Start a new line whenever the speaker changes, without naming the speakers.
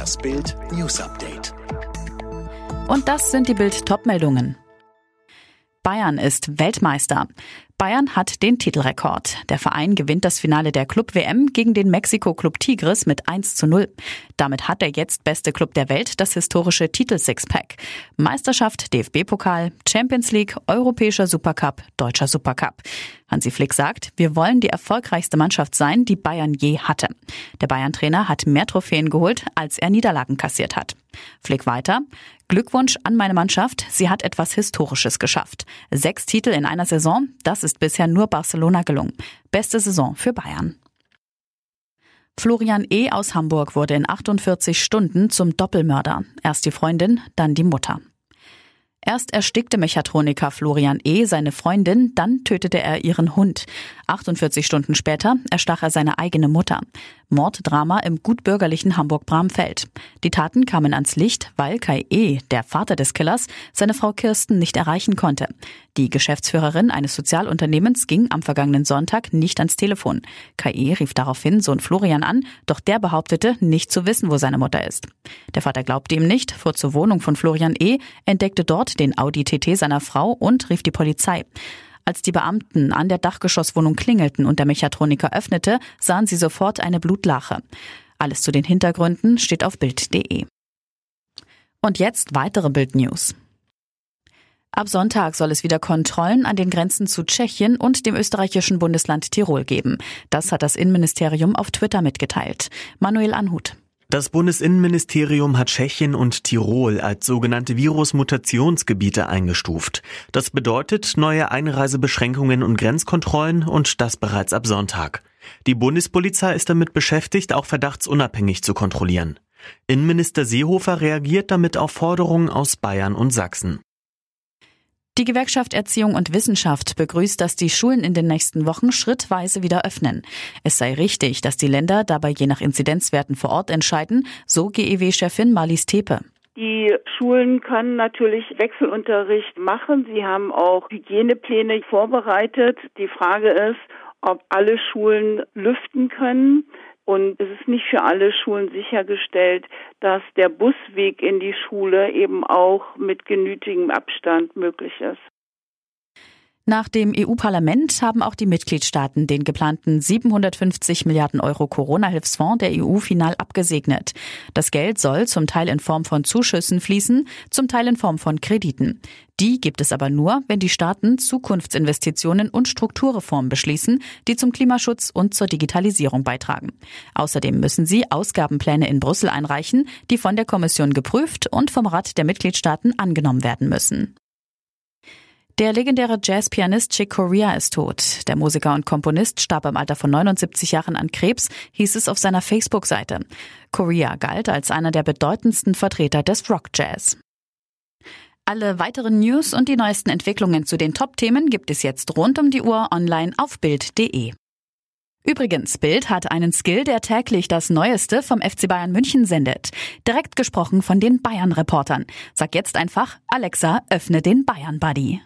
Das Bild News Update.
Und das sind die Bild Topmeldungen. Bayern ist Weltmeister. Bayern hat den Titelrekord. Der Verein gewinnt das Finale der Club WM gegen den Mexiko-Club Tigres mit 1 zu 0. Damit hat der jetzt beste Club der Welt das historische Titel Sixpack. Meisterschaft, DFB-Pokal, Champions League, Europäischer Supercup, Deutscher Supercup. Hansi Flick sagt, wir wollen die erfolgreichste Mannschaft sein, die Bayern je hatte. Der Bayern-Trainer hat mehr Trophäen geholt, als er Niederlagen kassiert hat. Flick weiter. Glückwunsch an meine Mannschaft. Sie hat etwas Historisches geschafft. Sechs Titel in einer Saison. Das ist bisher nur Barcelona gelungen. Beste Saison für Bayern. Florian E. aus Hamburg wurde in 48 Stunden zum Doppelmörder. Erst die Freundin, dann die Mutter. Erst erstickte Mechatroniker Florian E. seine Freundin, dann tötete er ihren Hund. 48 Stunden später erstach er seine eigene Mutter. Morddrama im gutbürgerlichen Hamburg-Bramfeld. Die Taten kamen ans Licht, weil Kai E., der Vater des Killers, seine Frau Kirsten nicht erreichen konnte. Die Geschäftsführerin eines Sozialunternehmens ging am vergangenen Sonntag nicht ans Telefon. Kai E. rief daraufhin Sohn Florian an, doch der behauptete, nicht zu wissen, wo seine Mutter ist. Der Vater glaubte ihm nicht, fuhr zur Wohnung von Florian E., entdeckte dort den Audi TT seiner Frau und rief die Polizei. Als die Beamten an der Dachgeschosswohnung klingelten und der Mechatroniker öffnete, sahen sie sofort eine Blutlache. Alles zu den Hintergründen steht auf Bild.de. Und jetzt weitere Bild-News. Ab Sonntag soll es wieder Kontrollen an den Grenzen zu Tschechien und dem österreichischen Bundesland Tirol geben. Das hat das Innenministerium auf Twitter mitgeteilt. Manuel Anhut.
Das Bundesinnenministerium hat Tschechien und Tirol als sogenannte Virusmutationsgebiete eingestuft. Das bedeutet neue Einreisebeschränkungen und Grenzkontrollen und das bereits ab Sonntag. Die Bundespolizei ist damit beschäftigt, auch verdachtsunabhängig zu kontrollieren. Innenminister Seehofer reagiert damit auf Forderungen aus Bayern und Sachsen.
Die Gewerkschaft Erziehung und Wissenschaft begrüßt, dass die Schulen in den nächsten Wochen schrittweise wieder öffnen. Es sei richtig, dass die Länder dabei je nach Inzidenzwerten vor Ort entscheiden, so GEW-Chefin Marlies Tepe.
Die Schulen können natürlich Wechselunterricht machen. Sie haben auch Hygienepläne vorbereitet. Die Frage ist, ob alle Schulen lüften können. Und es ist nicht für alle Schulen sichergestellt, dass der Busweg in die Schule eben auch mit genügigem Abstand möglich ist.
Nach dem EU-Parlament haben auch die Mitgliedstaaten den geplanten 750 Milliarden Euro Corona-Hilfsfonds der EU final abgesegnet. Das Geld soll zum Teil in Form von Zuschüssen fließen, zum Teil in Form von Krediten. Die gibt es aber nur, wenn die Staaten Zukunftsinvestitionen und Strukturreformen beschließen, die zum Klimaschutz und zur Digitalisierung beitragen. Außerdem müssen sie Ausgabenpläne in Brüssel einreichen, die von der Kommission geprüft und vom Rat der Mitgliedstaaten angenommen werden müssen. Der legendäre Jazzpianist Chick Corea ist tot. Der Musiker und Komponist starb im Alter von 79 Jahren an Krebs, hieß es auf seiner Facebook-Seite. Corea galt als einer der bedeutendsten Vertreter des Rock-Jazz. Alle weiteren News und die neuesten Entwicklungen zu den Top-Themen gibt es jetzt rund um die Uhr online auf Bild.de. Übrigens, Bild hat einen Skill, der täglich das Neueste vom FC Bayern München sendet. Direkt gesprochen von den Bayern-Reportern. Sag jetzt einfach, Alexa, öffne den Bayern-Buddy.